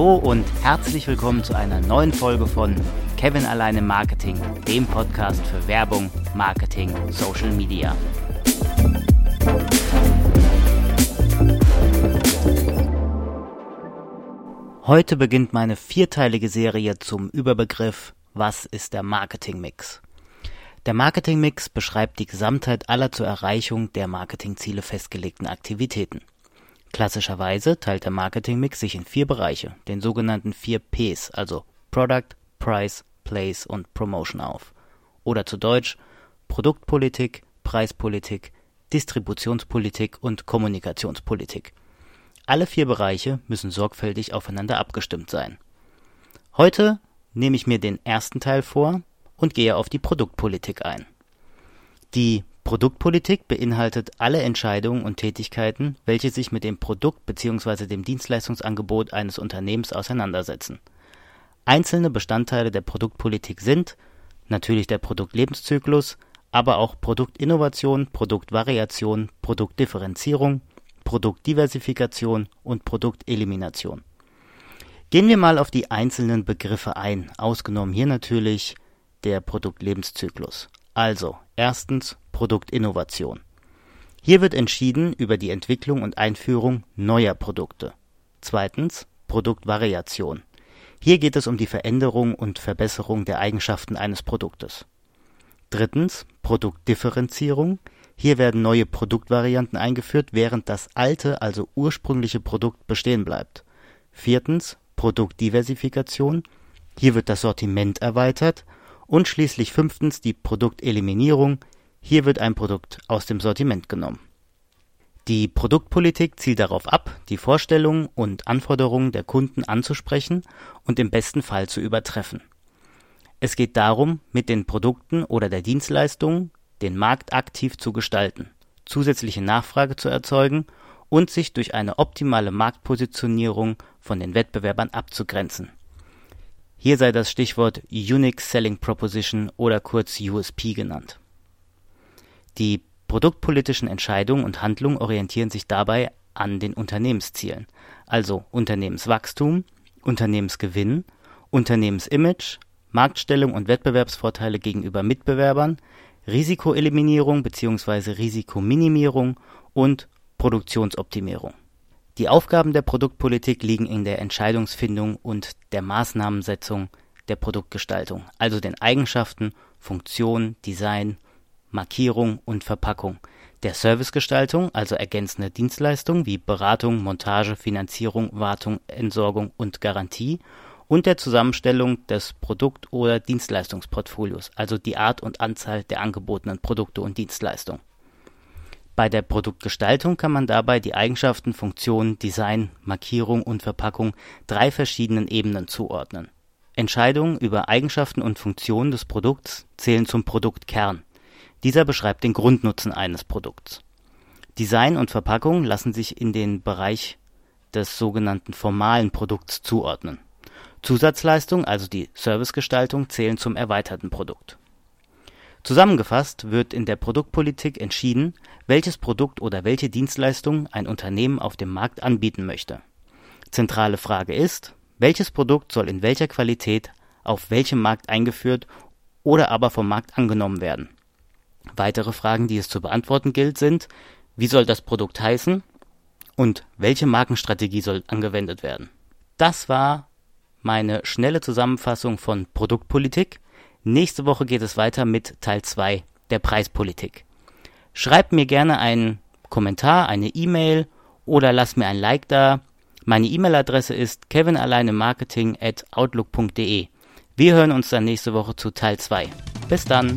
Hallo und herzlich willkommen zu einer neuen Folge von Kevin alleine Marketing, dem Podcast für Werbung, Marketing, Social Media. Heute beginnt meine vierteilige Serie zum Überbegriff Was ist der Marketingmix? Der Marketingmix beschreibt die Gesamtheit aller zur Erreichung der Marketingziele festgelegten Aktivitäten. Klassischerweise teilt der Marketingmix sich in vier Bereiche, den sogenannten vier Ps, also Product, Price, Place und Promotion auf. Oder zu Deutsch Produktpolitik, Preispolitik, Distributionspolitik und Kommunikationspolitik. Alle vier Bereiche müssen sorgfältig aufeinander abgestimmt sein. Heute nehme ich mir den ersten Teil vor und gehe auf die Produktpolitik ein. Die Produktpolitik beinhaltet alle Entscheidungen und Tätigkeiten, welche sich mit dem Produkt bzw. dem Dienstleistungsangebot eines Unternehmens auseinandersetzen. Einzelne Bestandteile der Produktpolitik sind natürlich der Produktlebenszyklus, aber auch Produktinnovation, Produktvariation, Produktdifferenzierung, Produktdiversifikation und Produktelimination. Gehen wir mal auf die einzelnen Begriffe ein, ausgenommen hier natürlich der Produktlebenszyklus. Also, erstens Produktinnovation. Hier wird entschieden über die Entwicklung und Einführung neuer Produkte. Zweitens Produktvariation. Hier geht es um die Veränderung und Verbesserung der Eigenschaften eines Produktes. Drittens Produktdifferenzierung. Hier werden neue Produktvarianten eingeführt, während das alte, also ursprüngliche Produkt bestehen bleibt. Viertens Produktdiversifikation. Hier wird das Sortiment erweitert. Und schließlich fünftens die Produkteliminierung. Hier wird ein Produkt aus dem Sortiment genommen. Die Produktpolitik zielt darauf ab, die Vorstellungen und Anforderungen der Kunden anzusprechen und im besten Fall zu übertreffen. Es geht darum, mit den Produkten oder der Dienstleistung den Markt aktiv zu gestalten, zusätzliche Nachfrage zu erzeugen und sich durch eine optimale Marktpositionierung von den Wettbewerbern abzugrenzen. Hier sei das Stichwort Unique Selling Proposition oder kurz USP genannt. Die produktpolitischen Entscheidungen und Handlungen orientieren sich dabei an den Unternehmenszielen, also Unternehmenswachstum, Unternehmensgewinn, Unternehmensimage, Marktstellung und Wettbewerbsvorteile gegenüber Mitbewerbern, Risikoeliminierung bzw. Risikominimierung und Produktionsoptimierung. Die Aufgaben der Produktpolitik liegen in der Entscheidungsfindung und der Maßnahmensetzung der Produktgestaltung, also den Eigenschaften, Funktion, Design, Markierung und Verpackung, der Servicegestaltung, also ergänzende Dienstleistungen wie Beratung, Montage, Finanzierung, Wartung, Entsorgung und Garantie und der Zusammenstellung des Produkt- oder Dienstleistungsportfolios, also die Art und Anzahl der angebotenen Produkte und Dienstleistungen. Bei der Produktgestaltung kann man dabei die Eigenschaften, Funktionen, Design, Markierung und Verpackung drei verschiedenen Ebenen zuordnen. Entscheidungen über Eigenschaften und Funktionen des Produkts zählen zum Produktkern. Dieser beschreibt den Grundnutzen eines Produkts. Design und Verpackung lassen sich in den Bereich des sogenannten formalen Produkts zuordnen Zusatzleistungen, also die Servicegestaltung, zählen zum erweiterten Produkt. Zusammengefasst wird in der Produktpolitik entschieden, welches Produkt oder welche Dienstleistung ein Unternehmen auf dem Markt anbieten möchte. Zentrale Frage ist, welches Produkt soll in welcher Qualität auf welchem Markt eingeführt oder aber vom Markt angenommen werden. Weitere Fragen, die es zu beantworten gilt, sind, wie soll das Produkt heißen und welche Markenstrategie soll angewendet werden. Das war meine schnelle Zusammenfassung von Produktpolitik. Nächste Woche geht es weiter mit Teil 2 der Preispolitik. Schreibt mir gerne einen Kommentar, eine E-Mail oder lasst mir ein Like da. Meine E-Mail-Adresse ist kevinalleinemarketing at outlook.de. Wir hören uns dann nächste Woche zu Teil 2. Bis dann!